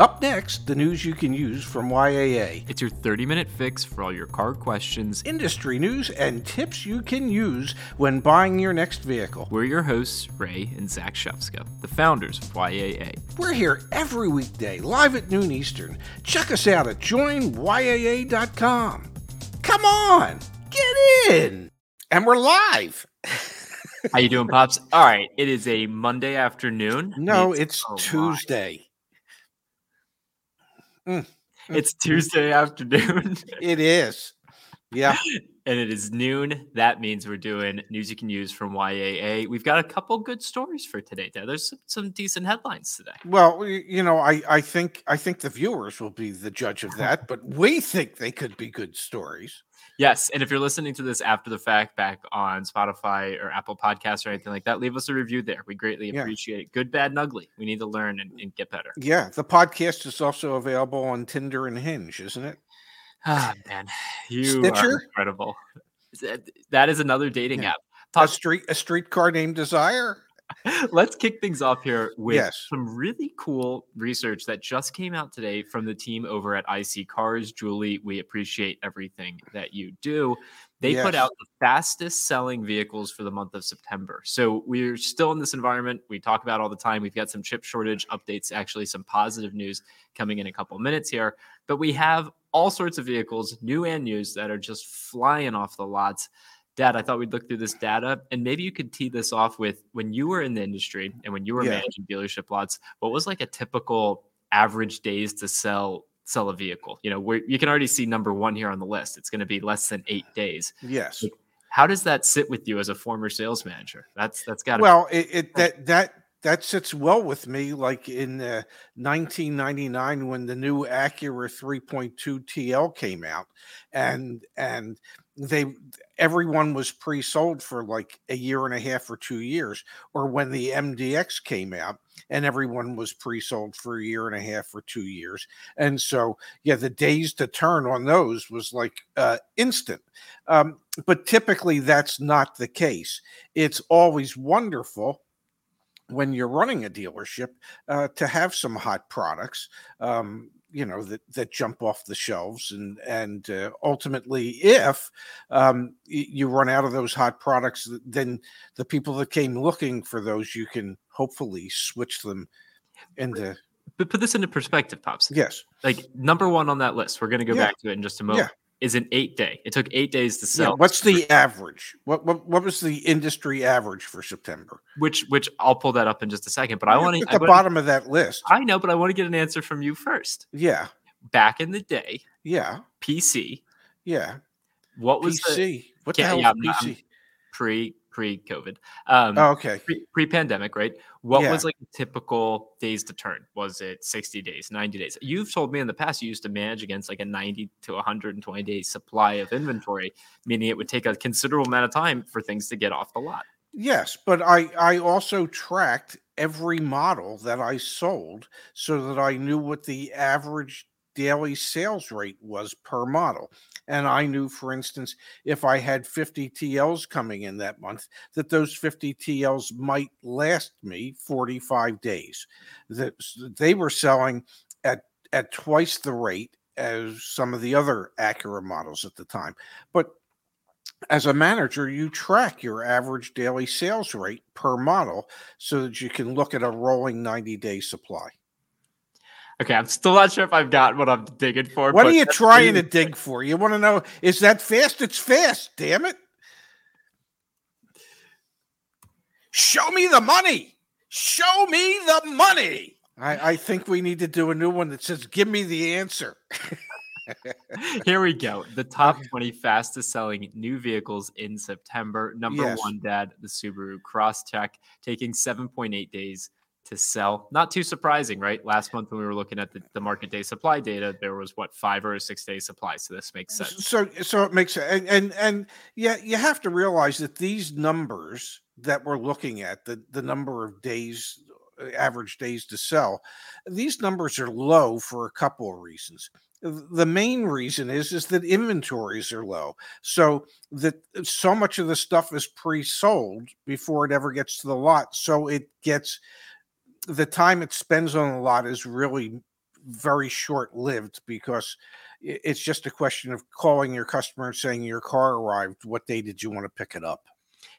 Up next, the news you can use from YAA. It's your 30 minute fix for all your car questions, industry news, and tips you can use when buying your next vehicle. We're your hosts, Ray and Zach Shefska, the founders of YAA. We're here every weekday, live at noon Eastern. Check us out at joinyaa.com. Come on, get in. And we're live. How you doing, Pops? All right, it is a Monday afternoon. No, it's, it's Tuesday. Mm. It's Tuesday afternoon. it is. Yeah. and it is noon. That means we're doing news you can use from YAA. We've got a couple good stories for today. There, there's some, some decent headlines today. Well, you know, I, I think I think the viewers will be the judge of that, but we think they could be good stories. Yes, and if you're listening to this after the fact, back on Spotify or Apple Podcasts or anything like that, leave us a review there. We greatly yeah. appreciate it. Good, bad, and ugly. We need to learn and, and get better. Yeah, the podcast is also available on Tinder and Hinge, isn't it? Ah, man, you Stitcher? are incredible. That is another dating yeah. app. Talk- a street, a streetcar named Desire. Let's kick things off here with yes. some really cool research that just came out today from the team over at iSeeCars. Julie, we appreciate everything that you do. They yes. put out the fastest selling vehicles for the month of September. So we're still in this environment we talk about all the time. We've got some chip shortage updates, actually, some positive news coming in a couple minutes here. But we have all sorts of vehicles, new and used, that are just flying off the lots. Dad, I thought we'd look through this data and maybe you could tee this off with when you were in the industry and when you were yeah. managing dealership lots, what was like a typical average days to sell sell a vehicle? You know, where you can already see number one here on the list. It's going to be less than eight days. Yes. How does that sit with you as a former sales manager? That's that's got to well, be- it, it that that that sits well with me. Like in uh, 1999, when the new Acura 3.2 TL came out, and and they everyone was pre-sold for like a year and a half or two years or when the mdx came out and everyone was pre-sold for a year and a half or two years and so yeah the days to turn on those was like uh, instant um, but typically that's not the case it's always wonderful when you're running a dealership uh, to have some hot products um, you know that that jump off the shelves and and uh, ultimately if um, you run out of those hot products then the people that came looking for those you can hopefully switch them into but put this into perspective pops. Yes. Like number one on that list we're going to go yeah. back to it in just a moment. yeah is an eight day. It took eight days to sell. Yeah, what's the average? What, what what was the industry average for September? Which which I'll pull that up in just a second. But I want to at the bottom of that list. I know, but I want to get an answer from you first. Yeah. Back in the day. Yeah. PC. Yeah. What was PC? The, what the hell yeah, PC? Pre pre-COVID. Um, oh, okay. Pre- pandemic right? What yeah. was like typical days to turn? Was it 60 days, 90 days? You've told me in the past you used to manage against like a 90 to 120 day supply of inventory, meaning it would take a considerable amount of time for things to get off the lot. Yes, but I I also tracked every model that I sold so that I knew what the average daily sales rate was per model. And I knew, for instance, if I had 50 TLs coming in that month, that those 50 TLs might last me 45 days. That they were selling at, at twice the rate as some of the other Acura models at the time. But as a manager, you track your average daily sales rate per model so that you can look at a rolling 90 day supply. Okay, I'm still not sure if I've got what I'm digging for. What are you trying to dig for? You want to know is that fast? It's fast, damn it. Show me the money. Show me the money. I, I think we need to do a new one that says, Give me the answer. Here we go. The top 20 fastest selling new vehicles in September. Number yes. one, Dad, the Subaru Crosstrek, taking 7.8 days to sell. Not too surprising, right? Last month when we were looking at the, the market day supply data, there was what five or six day supply. So this makes sense. So so it makes and and, and yeah, you have to realize that these numbers that we're looking at, the the number of days average days to sell, these numbers are low for a couple of reasons the main reason is is that inventories are low so that so much of the stuff is pre-sold before it ever gets to the lot so it gets the time it spends on a lot is really very short lived because it's just a question of calling your customer and saying your car arrived. What day did you want to pick it up?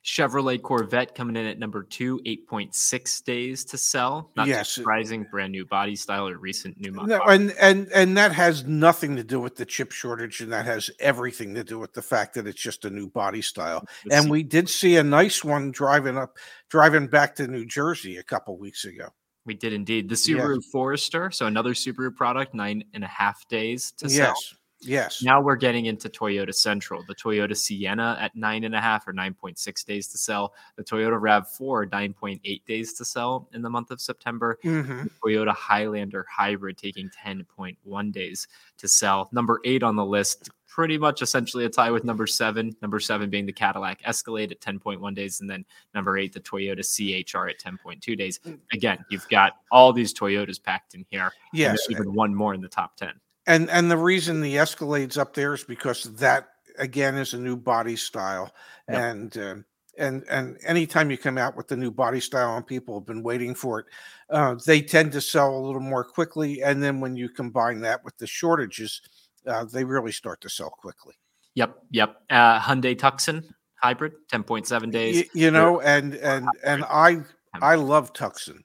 Chevrolet Corvette coming in at number two, 8.6 days to sell. Not yes. surprising, brand new body style or recent new model. No, and, and, and that has nothing to do with the chip shortage, and that has everything to do with the fact that it's just a new body style. and we did see a nice one driving up, driving back to New Jersey a couple weeks ago. We did indeed. The Subaru yes. Forester, so another Subaru product, nine and a half days to yes. sell. Yes. Now we're getting into Toyota Central. The Toyota Sienna at nine and a half or 9.6 days to sell. The Toyota RAV4, 9.8 days to sell in the month of September. Mm-hmm. Toyota Highlander Hybrid taking 10.1 days to sell. Number eight on the list, pretty much essentially a tie with number seven. Number seven being the Cadillac Escalade at 10.1 days, and then number eight, the Toyota CHR at 10.2 days. Mm. Again, you've got all these Toyotas packed in here. Yes. even one more in the top 10. And and the reason the Escalade's up there is because that again is a new body style, yep. and uh, and and anytime you come out with the new body style and people have been waiting for it, uh, they tend to sell a little more quickly. And then when you combine that with the shortages, uh, they really start to sell quickly. Yep, yep. Uh, Hyundai Tucson hybrid, ten point seven days. You, you know, and and and I I love Tucson.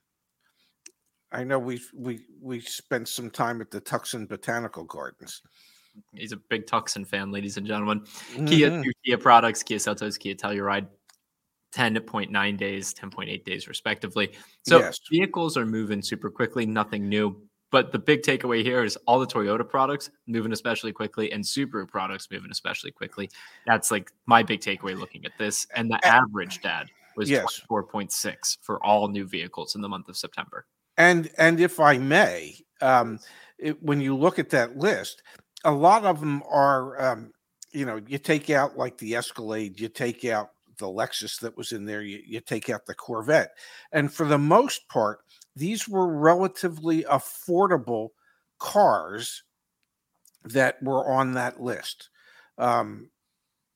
I know we we we spent some time at the Tucson Botanical Gardens. He's a big Tucson fan, ladies and gentlemen. Mm-hmm. Kia, Kia products, Kia Seltos, Kia Telluride, 10.9 days, 10.8 days, respectively. So yes. vehicles are moving super quickly, nothing new. But the big takeaway here is all the Toyota products moving especially quickly and Subaru products moving especially quickly. That's like my big takeaway looking at this. And the average, Dad, was yes. 24.6 for all new vehicles in the month of September. And and if I may, um, it, when you look at that list, a lot of them are, um, you know, you take out like the Escalade, you take out the Lexus that was in there, you, you take out the Corvette, and for the most part, these were relatively affordable cars that were on that list. Um,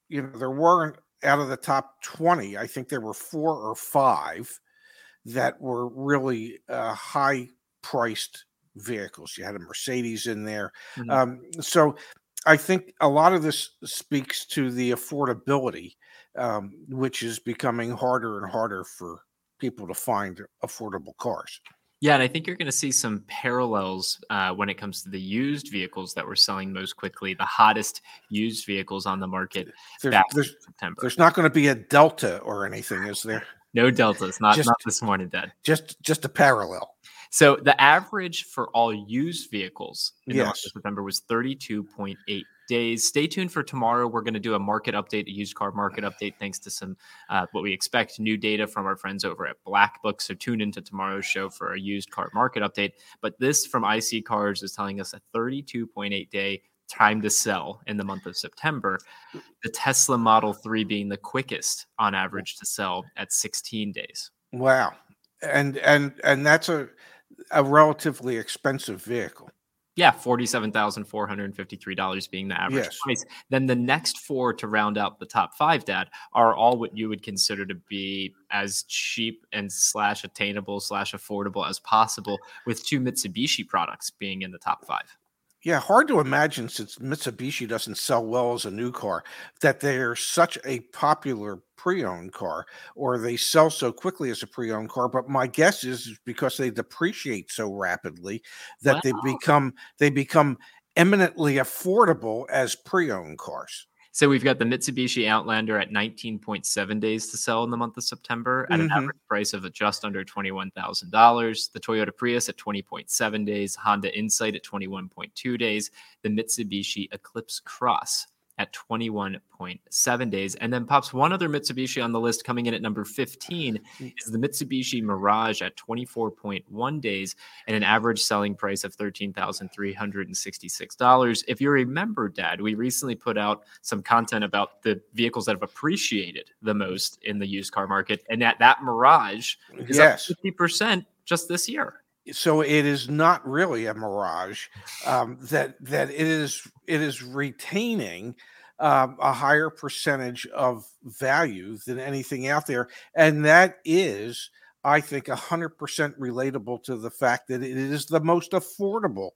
you know, there weren't out of the top 20, I think there were four or five that were really uh, high priced vehicles. You had a Mercedes in there. Mm-hmm. Um, so I think a lot of this speaks to the affordability, um, which is becoming harder and harder for people to find affordable cars. Yeah, and I think you're going to see some parallels uh, when it comes to the used vehicles that we're selling most quickly, the hottest used vehicles on the market. There's, there's, there's not going to be a Delta or anything, is there? No deltas, not just, not this morning, Dad. Just just a parallel. So the average for all used vehicles in yes. September was 32.8 days. Stay tuned for tomorrow. We're going to do a market update, a used car market update, thanks to some uh, what we expect new data from our friends over at Black Book. So tune into tomorrow's show for a used car market update. But this from iSeeCars is telling us a 32.8 day time to sell in the month of September. The Tesla Model 3 being the quickest on average to sell at 16 days. Wow. And and and that's a a relatively expensive vehicle. Yeah, $47,453 being the average yes. price. Then the next four to round out the top five, Dad, are all what you would consider to be as cheap and slash attainable slash affordable as possible, with two Mitsubishi products being in the top five. Yeah, hard to imagine since Mitsubishi doesn't sell well as a new car that they're such a popular pre-owned car or they sell so quickly as a pre-owned car but my guess is because they depreciate so rapidly that wow. they become they become eminently affordable as pre-owned cars so we've got the Mitsubishi Outlander at 19.7 days to sell in the month of September at mm-hmm. an average price of just under $21,000. The Toyota Prius at 20.7 days, Honda Insight at 21.2 days, the Mitsubishi Eclipse Cross at 21.7 days. And then pops one other Mitsubishi on the list coming in at number 15 mm. is the Mitsubishi Mirage at 24.1 days and an average selling price of $13,366. If you remember, Dad, we recently put out some content about the vehicles that have appreciated the most in the used car market. And that, that Mirage is yes. up 50% just this year so it is not really a mirage um, that that it is it is retaining um, a higher percentage of value than anything out there and that is i think 100% relatable to the fact that it is the most affordable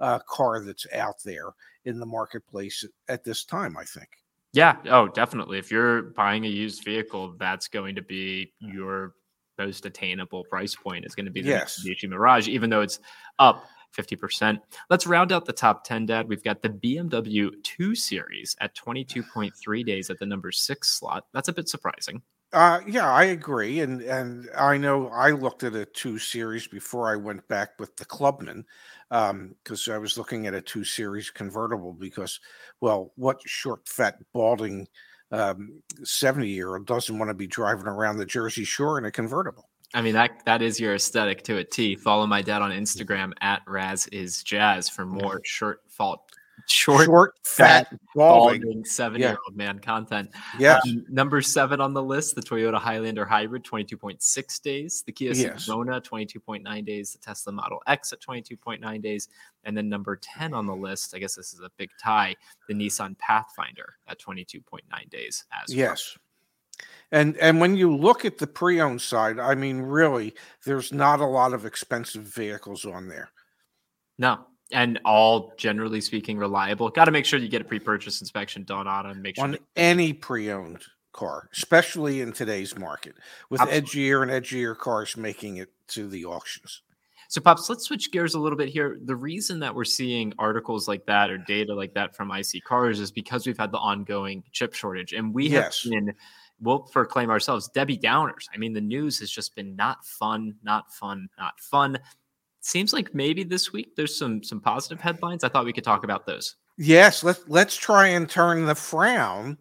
uh, car that's out there in the marketplace at this time. I think. Yeah. Oh, definitely. If you're buying a used vehicle, that's going to be your most attainable price point. Is going to be the yes. Mitsubishi Mirage, even though it's up 50%. Let's round out the top 10, Dad. We've got the BMW 2 Series at 22.3 days at the number six slot. That's a bit surprising. Uh, yeah, I agree, and and I know I looked at a two series before I went back with the Clubman, because um, I was looking at a two series convertible. Because, well, what short, fat, balding um, seventy year old doesn't want to be driving around the Jersey Shore in a convertible? I mean that that is your aesthetic to a T. Follow my dad on Instagram at Raz is Jazz for more short fault short, short fat, fat balding seven year old man content. Yeah. Um, number seven on the list, the Toyota Highlander Hybrid, 22.6 days. The Kia yes. Sedona, 22.9 days. The Tesla Model X at 22.9 days. And then number 10 on the list, I guess this is a big tie, the Nissan Pathfinder at 22.9 days as Yes. Well. And and when you look at the pre-owned side, I mean, really, there's not a lot of expensive vehicles on there. No, and all generally speaking reliable. Got to make sure you get a pre-purchase inspection done on them. Make sure on any pre-owned car, especially in today's market, with Absolutely. edgier and edgier cars making it to the auctions. So, Pops, let's switch gears a little bit here. The reason that we're seeing articles like that or data like that from iSeeCars is because we've had the ongoing chip shortage, and we yes. have been we'll proclaim ourselves Debbie Downers. I mean, the news has just been not fun, not fun, not fun. Seems like maybe this week there's some some positive headlines. I thought we could talk about those. Yes, let's let's try and turn the frown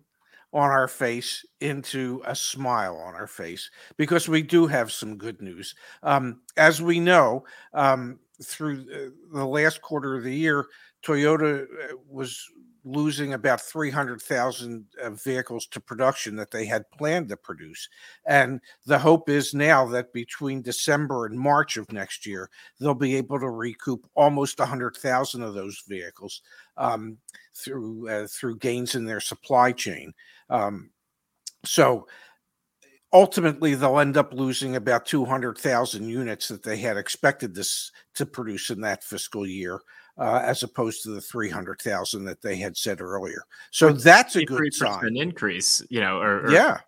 on our face into a smile on our face because we do have some good news. Um, as we know, um, through the last quarter of the year, Toyota uh, was losing about 300,000 uh, vehicles to production that they had planned to produce. And the hope is now that between December and March of next year, they'll be able to recoup almost 100,000 of those vehicles um, through uh, through gains in their supply chain. Um, so ultimately they'll end up losing about 200,000 units that they had expected this to produce in that fiscal year uh, as opposed to the 300,000 that they had said earlier. So that's a good sign. increase, you know, or, or yeah.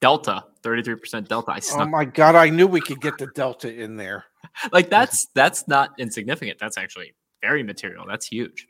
Delta, 33% Delta. I oh my God. I knew we could get the Delta in there. like that's, that's not insignificant. That's actually very material. That's huge.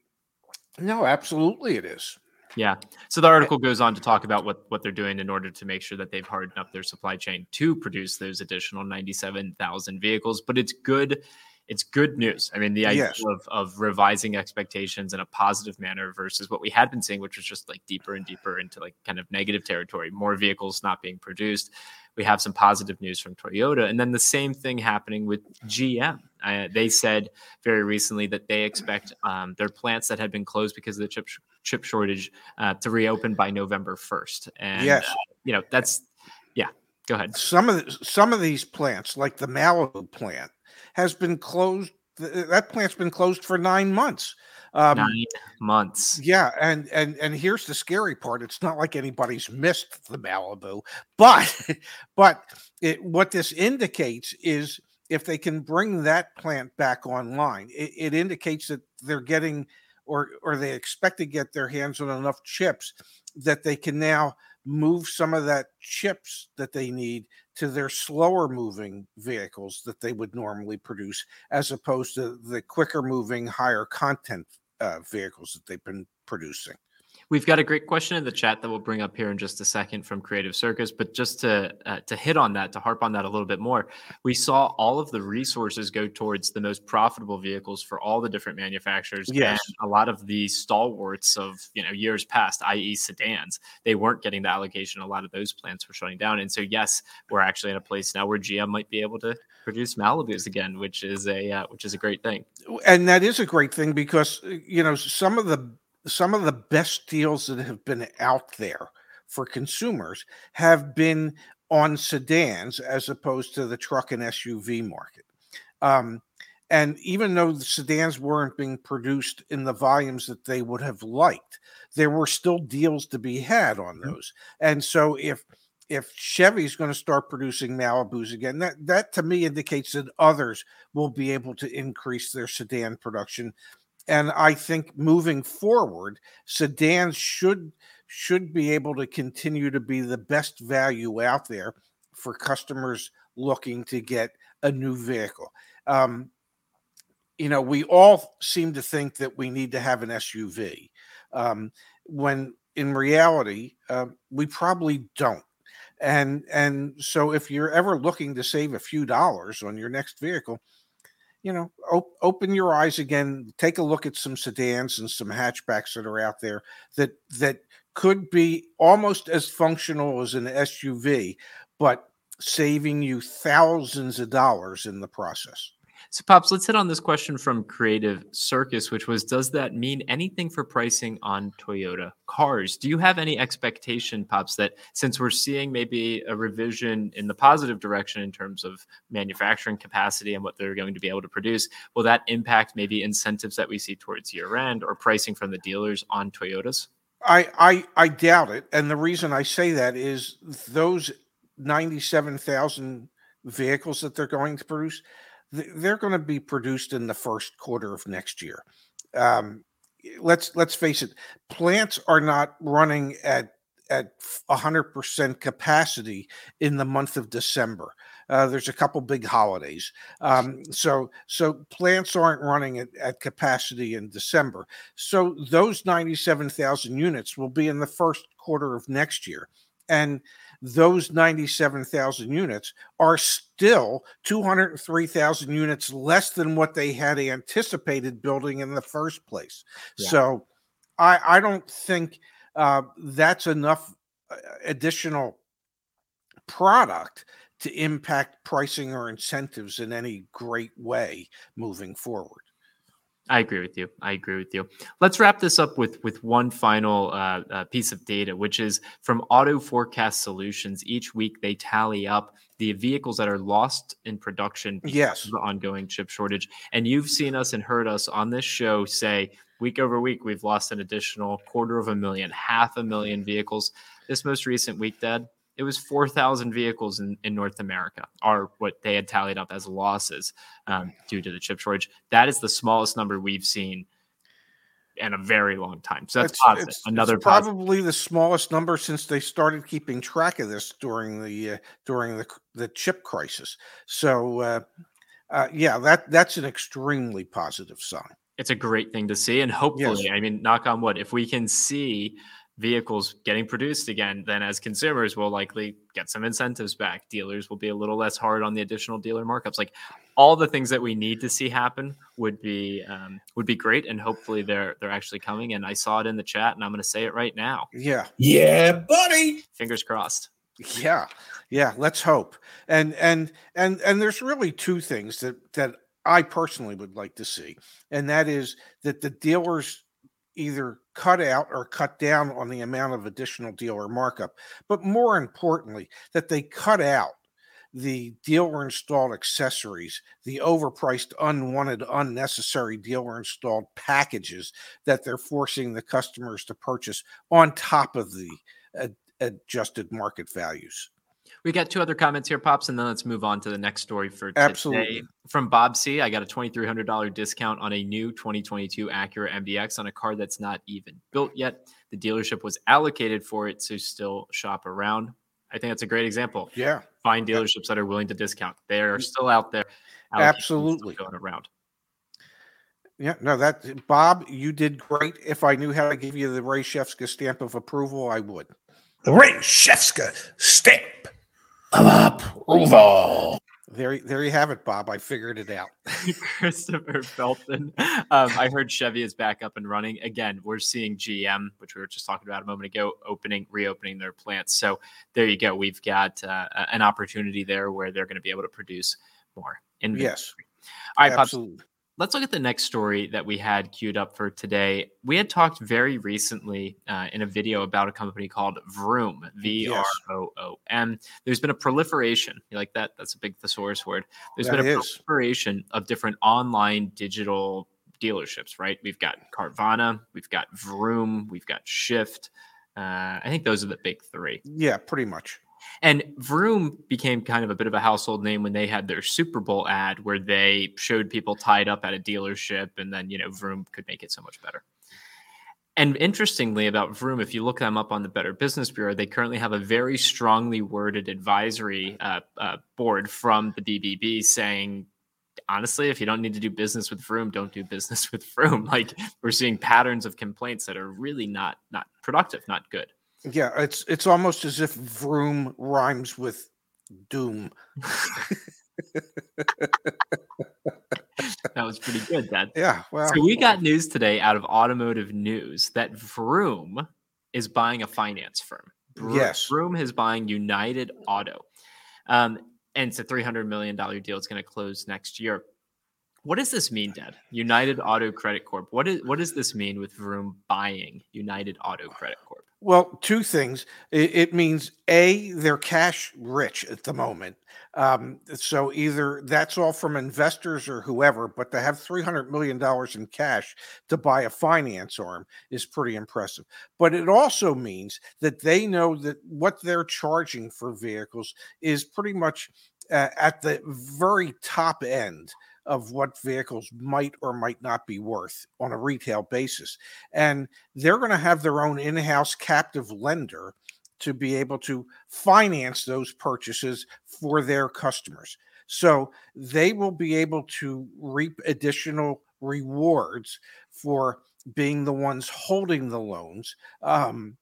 No, absolutely it is. Yeah. So the article goes on to talk about what what they're doing in order to make sure that they've hardened up their supply chain to produce those additional 97,000 vehicles, but it's good it's good news. I mean, the idea yes. of, of revising expectations in a positive manner versus what we had been seeing, which was just like deeper and deeper into like kind of negative territory, more vehicles not being produced. We have some positive news from Toyota. And then the same thing happening with GM. Uh, they said very recently that they expect um, their plants that had been closed because of the chip, chip shortage uh, to reopen by November 1st. And, yes. Uh, you know, that's, yeah, go ahead. Some of the, some of these plants, like the Malibu plant, has been closed. That plant's been closed for nine months. Um, nine months. Yeah, and and and here's the scary part: it's not like anybody's missed the Malibu, but but it, what this indicates is if they can bring that plant back online, it, it indicates that they're getting or or they expect to get their hands on enough chips that they can now move some of that chips that they need to their slower moving vehicles that they would normally produce, as opposed to the quicker moving, higher content uh, vehicles that they've been producing. We've got a great question in the chat that we'll bring up here in just a second from Creative Circus. But just to uh, to hit on that, to harp on that a little bit more, we saw all of the resources go towards the most profitable vehicles for all the different manufacturers. Yes. And a lot of the stalwarts of you know years past, i.e., sedans, they weren't getting the allocation. A lot of those plants were shutting down. And so, yes, we're actually in a place now where GM might be able to produce Malibus again, which is a uh, which is a great thing. And that is a great thing because you know some of the some of the best deals that have been out there for consumers have been on sedans as opposed to the truck and SUV market. Um, and even though the sedans weren't being produced in the volumes that they would have liked, there were still deals to be had on mm-hmm. those. And so if if Chevy's going to start producing Malibus again, that that to me indicates that others will be able to increase their sedan production and I think moving forward, sedans should should be able to continue to be the best value out there for customers looking to get a new vehicle. Um, you know, we all seem to think that we need to have an SUV, um, when in reality, uh, we probably don't. And and so, if you're ever looking to save a few dollars on your next vehicle, you know, op- open your eyes again. Take a look at some sedans and some hatchbacks that are out there that that could be almost as functional as an SUV, but saving you thousands of dollars in the process. So, Pops, let's hit on this question from Creative Circus, which was Does that mean anything for pricing on Toyota cars? Do you have any expectation, Pops, that since we're seeing maybe a revision in the positive direction in terms of manufacturing capacity and what they're going to be able to produce, will that impact maybe incentives that we see towards year end or pricing from the dealers on Toyotas? I, I I doubt it, and the reason I say that is those ninety-seven thousand vehicles that they're going to produce they're going to be produced in the first quarter of next year. Um, let's let's face it, plants are not running at at 100% capacity in the month of December. Uh, there's a couple big holidays, um, so so plants aren't running at, at capacity in December. So those 97,000 units will be in the first quarter of next year, and those 97,000 units are still 203,000 units less than what they had anticipated building in the first place. Yeah. So I, I don't think uh, that's enough uh, additional product to impact pricing or incentives in any great way moving forward. I agree with you. I agree with you. Let's wrap this up with with one final uh, uh, piece of data, which is from Auto Forecast Solutions. Each week they tally up the vehicles that are lost in production because yes. of the ongoing chip shortage. And you've seen us and heard us on this show say week over week we've lost an additional quarter of a million, half a million vehicles. This most recent week, Dad, it was 4,000 vehicles in, in North America are what they had tallied up as losses um, due to the chip shortage. That is the smallest number we've seen in a very long time. So that's it's, positive. It's, Another it's probably the smallest number since they started keeping track of this during the uh, during the the chip crisis. So uh, uh, yeah, that that's an extremely positive sign. It's a great thing to see, and hopefully, yes. I mean, knock on wood, if we can see vehicles getting produced again, then as consumers, we'll likely get some incentives back. Dealers will be a little less hard on the additional dealer markups. Like all the things that we need to see happen would be um, would be great, and hopefully they're they're actually coming. And I saw it in the chat, and I'm going to say it right now. Yeah, yeah, buddy. Fingers crossed. Yeah, yeah. Let's hope. And and and and there's really two things that that I personally would like to see, and that is that the dealers either cut out or cut down on the amount of additional dealer markup, but more importantly, that they cut out the dealer installed accessories, the overpriced, unwanted, unnecessary dealer installed packages that they're forcing the customers to purchase on top of the adjusted market values. We got two other comments here, Pops, and then let's move on to the next story for today. Absolutely. From Bob C, I got a $2,300 discount on a new 2022 Acura MDX on a car that's not even built yet. The dealership was allocated for it to still shop around. I think that's a great example. Yeah. Find dealerships that are willing to discount. They are still out there. Absolutely. Going around. Yeah, no, that Bob, you did great. If I knew how to give you the Ray Shefska stamp of approval, I would. The Ray Shefska stamp of approval. There, there you have it, Bob. I figured it out. Christopher Felton. Um, I heard Chevy is back up and running again. We're seeing GM, which we were just talking about a moment ago, opening, reopening their plants. So there you go. We've got uh, an opportunity there where they're going to be able to produce more. Inventory. Yes. All right, Absolutely. Pops, let's look at the next story that we had queued up for today. We had talked very recently uh, in a video about a company called Vroom, V R O O M. There's been a proliferation. You like that? That's a big thesaurus word. There's that been a is. proliferation of different online digital dealerships, right? We've got Carvana, we've got Vroom, we've got Shift. Uh, I think those are the big three. Yeah, pretty much. And Vroom became kind of a bit of a household name when they had their Super Bowl ad where they showed people tied up at a dealership and then, you know, Vroom could make it so much better. And interestingly, about Vroom, if you look them up on the Better Business Bureau, they currently have a very strongly worded advisory uh, uh, board from the BBB saying, honestly, if you don't need to do business with Vroom, don't do business with Vroom. Like we're seeing patterns of complaints that are really not not productive, not good. Yeah, it's it's almost as if Vroom rhymes with doom. that was pretty good, Dad. Yeah. Well, so we got news today out of automotive news that Vroom is buying a finance firm. yes. Vroom is buying United Auto. Um, and it's a $300 million deal. It's going to close next year. What does this mean, Dad? United Auto Credit Corp. What, is, what does this mean with Vroom buying United Auto Credit Corp? Well, two things. It, it, means a they're cash rich at the moment. Um, so either that's all from investors or whoever, but to have three hundred million dollars in cash to buy a finance arm is pretty impressive. But it also means that they know that what they're charging for vehicles is pretty much uh, at the very top end of what vehicles might or might not be worth on a retail basis. And they're going to have their own in house captive lender to be able to finance those purchases for their customers. So they will be able to reap additional rewards for being the ones holding the loans um,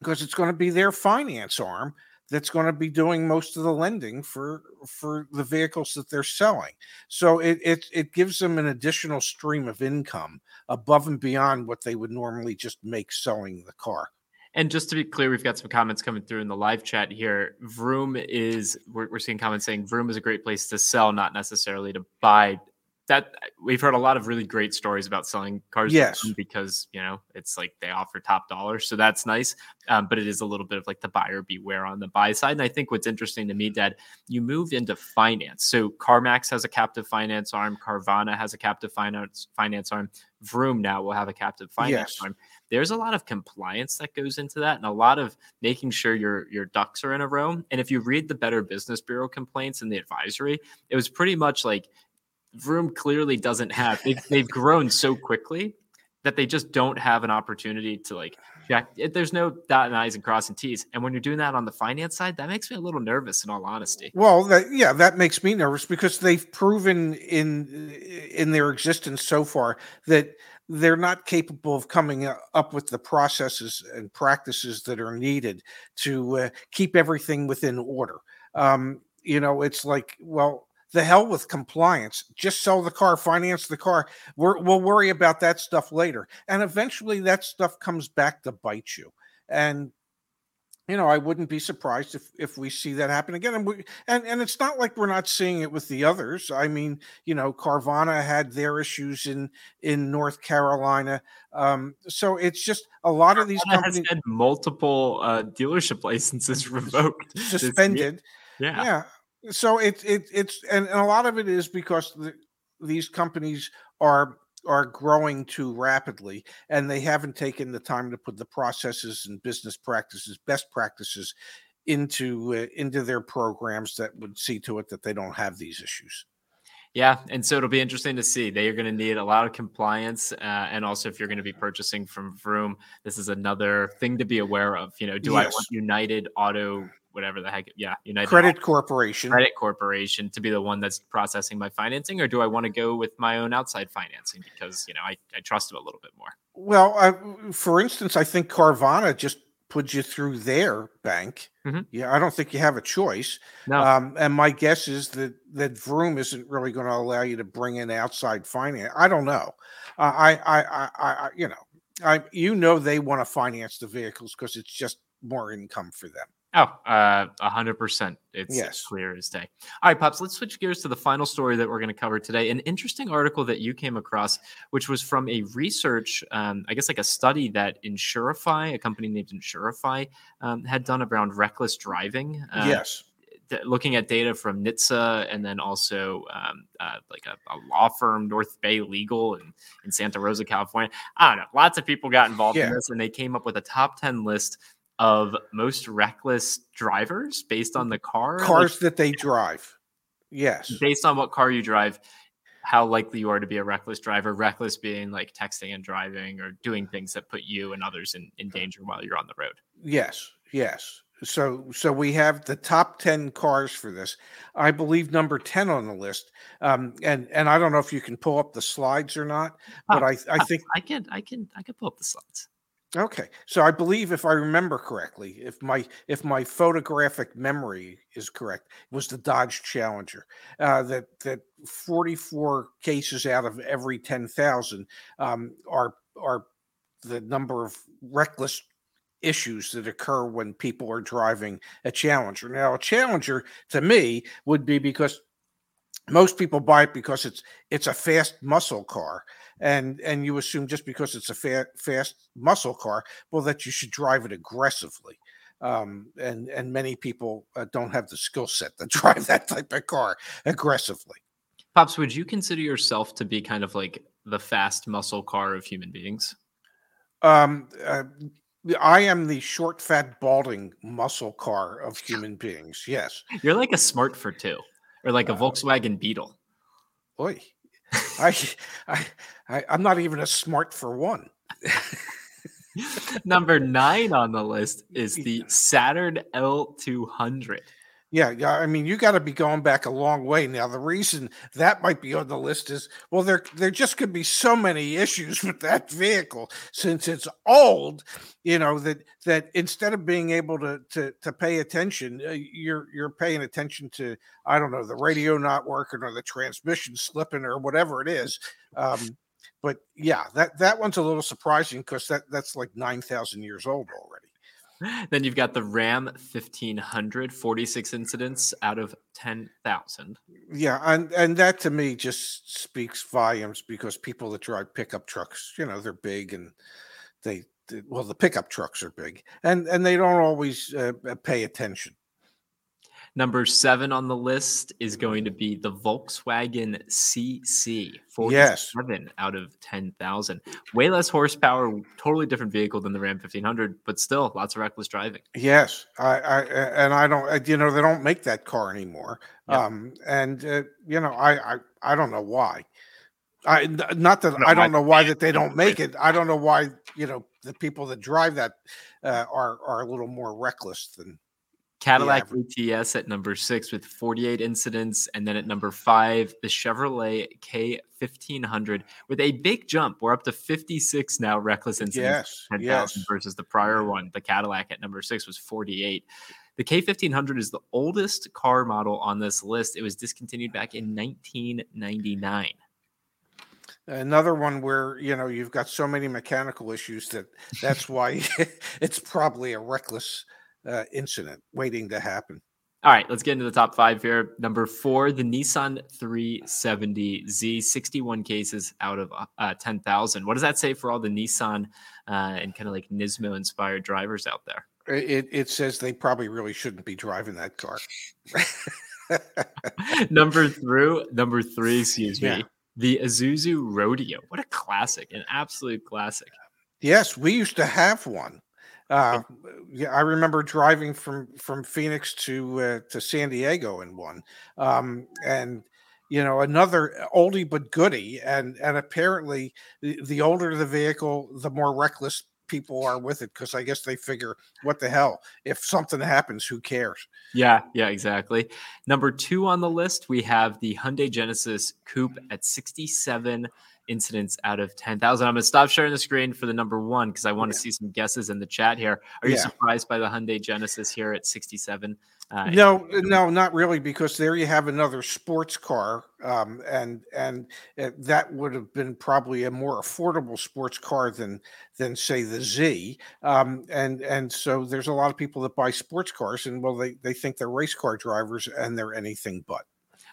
because it's going to be their finance arm that's going to be doing most of the lending for for the vehicles that they're selling. So it it it gives them an additional stream of income above and beyond what they would normally just make selling the car. And just to be clear, we've got some comments coming through in the live chat here. Vroom is, we're, we're seeing comments saying Vroom is a great place to sell, not necessarily to buy that we've heard a lot of really great stories about selling cars yes. because you know it's like they offer top dollar so that's nice. Um, but it is a little bit of like the buyer beware on the buy side and i think what's interesting to me dad you moved into finance. So carmax has a captive finance arm carvana has a captive finance finance arm vroom now will have a captive finance yes. arm. There's a lot of compliance that goes into that and a lot of making sure your your ducks are in a row. And if you read the better business bureau complaints and the advisory it was pretty much like Vroom clearly doesn't have. They've, they've grown so quickly that they just don't have an opportunity to like check. There's no dot and I's and crossing T's. And when you're doing that on the finance side, that makes me a little nervous in all honesty. Well, that, yeah, that makes me nervous because they've proven in in their existence so far that they're not capable of coming up with the processes and practices that are needed to uh, keep everything within order. Um, you know, it's like, well, the hell with compliance. Just sell the car, finance the car. we will worry about that stuff later. And eventually that stuff comes back to bite you. And you know, I wouldn't be surprised if if we see that happen again. And we and and it's not like we're not seeing it with the others. I mean, you know, Carvana had their issues in in North Carolina. Um, so it's just a lot of these companies has had multiple uh, dealership licenses revoked, suspended. Yeah. Yeah so it, it it's and, and a lot of it is because the, these companies are are growing too rapidly and they haven't taken the time to put the processes and business practices best practices into uh, into their programs that would see to it that they don't have these issues yeah, and so it'll be interesting to see. They are going to need a lot of compliance, uh, and also if you're going to be purchasing from Vroom, this is another thing to be aware of. You know, do yes. I want United Auto whatever the heck. Yeah, United Credit Corporation. Credit Corporation to be the one that's processing my financing, or do I want to go with my own outside financing because you know I, I trust them a little bit more. Well, uh, for instance, I think Carvana just puts you through their bank. Mm-hmm. Yeah, I don't think you have a choice. No. Um, and my guess is that that Vroom isn't really going to allow you to bring in outside finance. I don't know. Uh, I, I, I, I, you know, I, you know, they want to finance the vehicles because it's just more income for them. Oh, uh, a hundred percent. It's yes. clear as day. All right, pops. Let's switch gears to the final story that we're going to cover today. An interesting article that you came across, which was from a research, um, I guess, like a study that Insurify, a company named Insurify, um, had done around reckless driving. Uh, yes. looking at data from NHTSA and then also um, uh, like a, a, law firm, North Bay Legal in, in Santa Rosa, California. I don't know. Lots of people got involved yeah. in this and they came up with a top 10 list of most reckless drivers based on the car cars like, that they drive. Yes, based on what car you drive, how likely you are to be a reckless driver. Reckless being like texting and driving or doing things that put you and others in, in danger while you're on the road. Yes, yes. So so we have the top 10 cars for this. I believe number 10 on the list. Um, and and I don't know if you can pull up the slides or not, but oh, I, I think I can I can I can pull up the slides. Okay, so I believe if I remember correctly, if my if my photographic memory is correct, was the Dodge Challenger. Uh, that that forty four cases out of every ten thousand um, are are the number of reckless issues that occur when people are driving a Challenger. Now, a Challenger to me would be because most people buy it because it's it's a fast muscle car and and you assume just because it's a fa- fast muscle car well that you should drive it aggressively um, and and many people uh, don't have the skill set to drive that type of car aggressively pops would you consider yourself to be kind of like the fast muscle car of human beings um uh, I am the short, fat, balding muscle car of human beings. Yes, you're like a smart for two or like a uh, Volkswagen Beetle. Oi, I, I, I, I'm not even a smart for one. Number nine on the list is the Saturn L200. Yeah, yeah. I mean, you got to be going back a long way now. The reason that might be on the list is well, there there just could be so many issues with that vehicle since it's old. You know that that instead of being able to to to pay attention, uh, you're you're paying attention to I don't know the radio not working or the transmission slipping or whatever it is. Um, but yeah, that that one's a little surprising because that that's like nine thousand years old already. then you've got the Ram 1500, 46 incidents out of 10,000. Yeah, and and that to me just speaks volumes because people that drive pickup trucks, you know, they're big and they, well the pickup trucks are big and and they don't always uh, pay attention. Number seven on the list is going to be the Volkswagen CC. 47 yes. out of 10,000. Way less horsepower, totally different vehicle than the Ram 1500, but still lots of reckless driving. Yes. I, I and I don't, you know, they don't make that car anymore. Yep. Um, and, uh, you know, I, I, I don't know why. I not that no, I don't I, know why that they don't make it. I don't know why you know the people that drive that uh, are are a little more reckless than Cadillac ATS at number six with 48 incidents. And then at number five, the Chevrolet K1500 with a big jump. We're up to 56 now reckless incidents. Yes. yes. Versus the prior one. The Cadillac at number six was 48. The K1500 is the oldest car model on this list. It was discontinued back in 1999 another one where you know you've got so many mechanical issues that that's why it's probably a reckless uh, incident waiting to happen. All right, let's get into the top five here. Number four, the Nissan 370Z, 61 cases out of uh, 10,000. What does that say for all the Nissan uh, and kind of like Nismo inspired drivers out there? It, it says they probably really shouldn't be driving that car. number three, number three, excuse me, yeah. the Isuzu Rodeo. What a classic, an absolute classic. Yes, we used to have one. Uh, yeah, I remember driving from from Phoenix to uh, to San Diego in one, um, and you know another oldie but goodie, and and apparently the, the older the vehicle, the more reckless people are with it because I guess they figure, what the hell? If something happens, who cares? Yeah, yeah, exactly. Number two on the list, we have the Hyundai Genesis Coupe at 67 incidents out of 10,000. I'm going to stop sharing the screen for the number one because I want yeah. to see some guesses in the chat here. Are you yeah. surprised by the Hyundai Genesis here at 67? Uh, no, no, not really, because there you have another sports car, um, and and uh, that would have been probably a more affordable sports car than than say the Z, um, and and so there's a lot of people that buy sports cars, and well, they they think they're race car drivers, and they're anything but.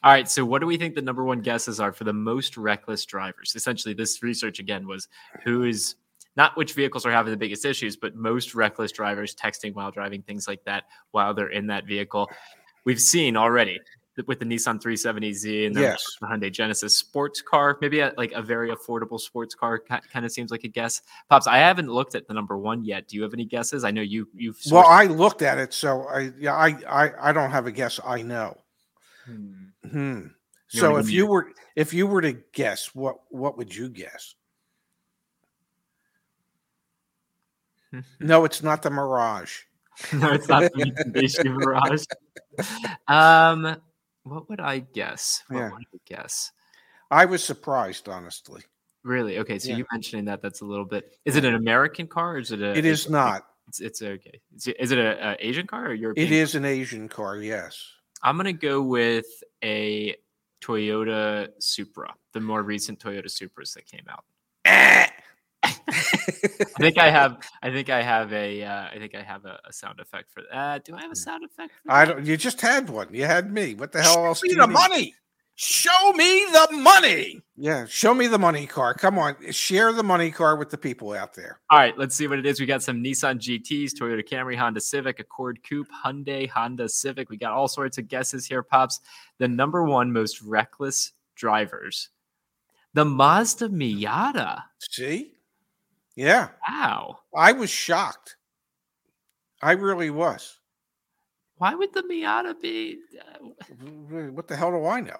All right. So, what do we think the number one guesses are for the most reckless drivers? Essentially, this research again was who is not which vehicles are having the biggest issues, but most reckless drivers texting while driving, things like that, while they're in that vehicle. We've seen already with the Nissan 370Z and yes. the Hyundai Genesis sports car, maybe a, like a very affordable sports car kind of seems like a guess. Pops, I haven't looked at the number one yet. Do you have any guesses? I know you you've. Well, I looked at it, so I yeah I I, I don't have a guess. I know. Hmm. Hmm. So if you were if you were to guess, what what would you guess? no, it's not the Mirage. no, it's not the Mitsubishi Mirage. Um, what would I guess? What yeah. would I guess? I was surprised, honestly. Really? Okay, so yeah. you mentioning that that's a little bit. Is it an American car? Or is it a? It is not. It's, it's okay. Is it, is it a, a, Asian car or European? It is an Asian car. Yes. I'm gonna go with a Toyota Supra, the more recent Toyota Supras that came out. I think I have. I think I have a. Uh, I think I have a, a sound effect for that. Uh, do I have a sound effect? I don't. You just had one. You had me. What the hell else? Me the need? money. Show me the money. Yeah, show me the money car. Come on, share the money car with the people out there. All right, let's see what it is. We got some Nissan GTS, Toyota Camry, Honda Civic, Accord Coupe, Hyundai, Honda Civic. We got all sorts of guesses here, pops. The number one most reckless drivers, the Mazda Miata. See, yeah. Wow. I was shocked. I really was. Why would the Miata be? Uh... What the hell do I know?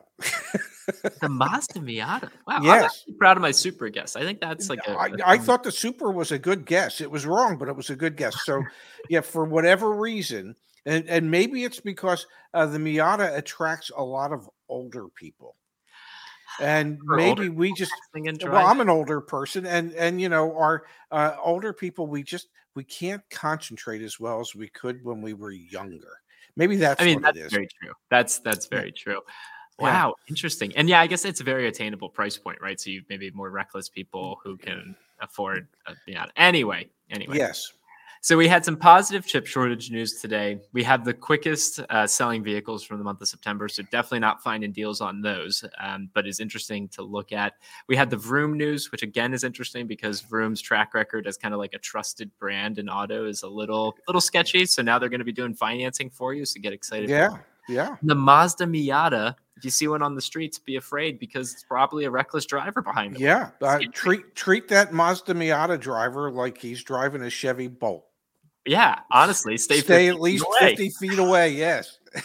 the Mazda Miata. Wow. Yes. I'm proud of my super guess. I think that's like a, a I, I thought the Supra was a good guess. It was wrong, but it was a good guess. So, yeah, for whatever reason, and, and maybe it's because uh, the Miata attracts a lot of older people and maybe we just well i'm an older person and and you know our uh, older people we just we can't concentrate as well as we could when we were younger maybe that's i mean that's very true. That's that's very true. Wow yeah. interesting. And yeah i guess it's a very attainable price point right? So you maybe more reckless people mm. who can afford a, yeah. Anyway anyway. Yes so we had some positive chip shortage news today. We have the quickest uh, selling vehicles from the month of September, so definitely not finding deals on those. Um, but is interesting to look at. We had the Vroom news, which again is interesting because Vroom's track record as kind of like a trusted brand in auto is a little little sketchy. So now they're going to be doing financing for you, so get excited. Yeah, yeah. The Mazda Miata if you see one on the streets, be afraid because it's probably a reckless driver behind them. Yeah, uh, treat treat that Mazda Miata driver like he's driving a Chevy Bolt. Yeah, honestly, stay stay at least away. 50 feet away. Yes.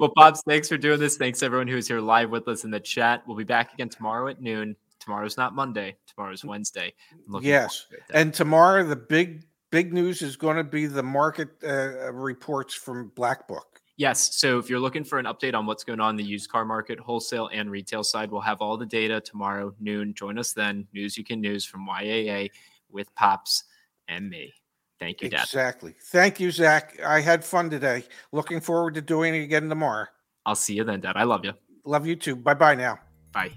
well, Pops, thanks for doing this. Thanks everyone who's here live with us in the chat. We'll be back again tomorrow at noon. Tomorrow's not Monday. Tomorrow's Wednesday. Yes, and tomorrow the big big news is going to be the market uh, reports from Black Book. Yes. So if you're looking for an update on what's going on in the used car market, wholesale and retail side, we'll have all the data tomorrow noon. Join us then. News you can news from YAA with Pops and me. Thank you, Dad. Exactly. Thank you, Zach. I had fun today. Looking forward to doing it again tomorrow. I'll see you then, Dad. I love you. Love you too. Bye bye now. Bye.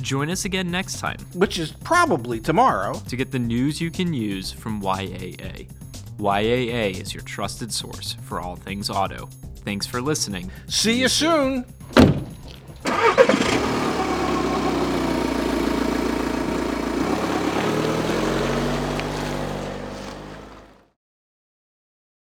Join us again next time, which is probably tomorrow, to get the news you can use from YAA. YAA is your trusted source for all things auto. Thanks for listening. See you soon.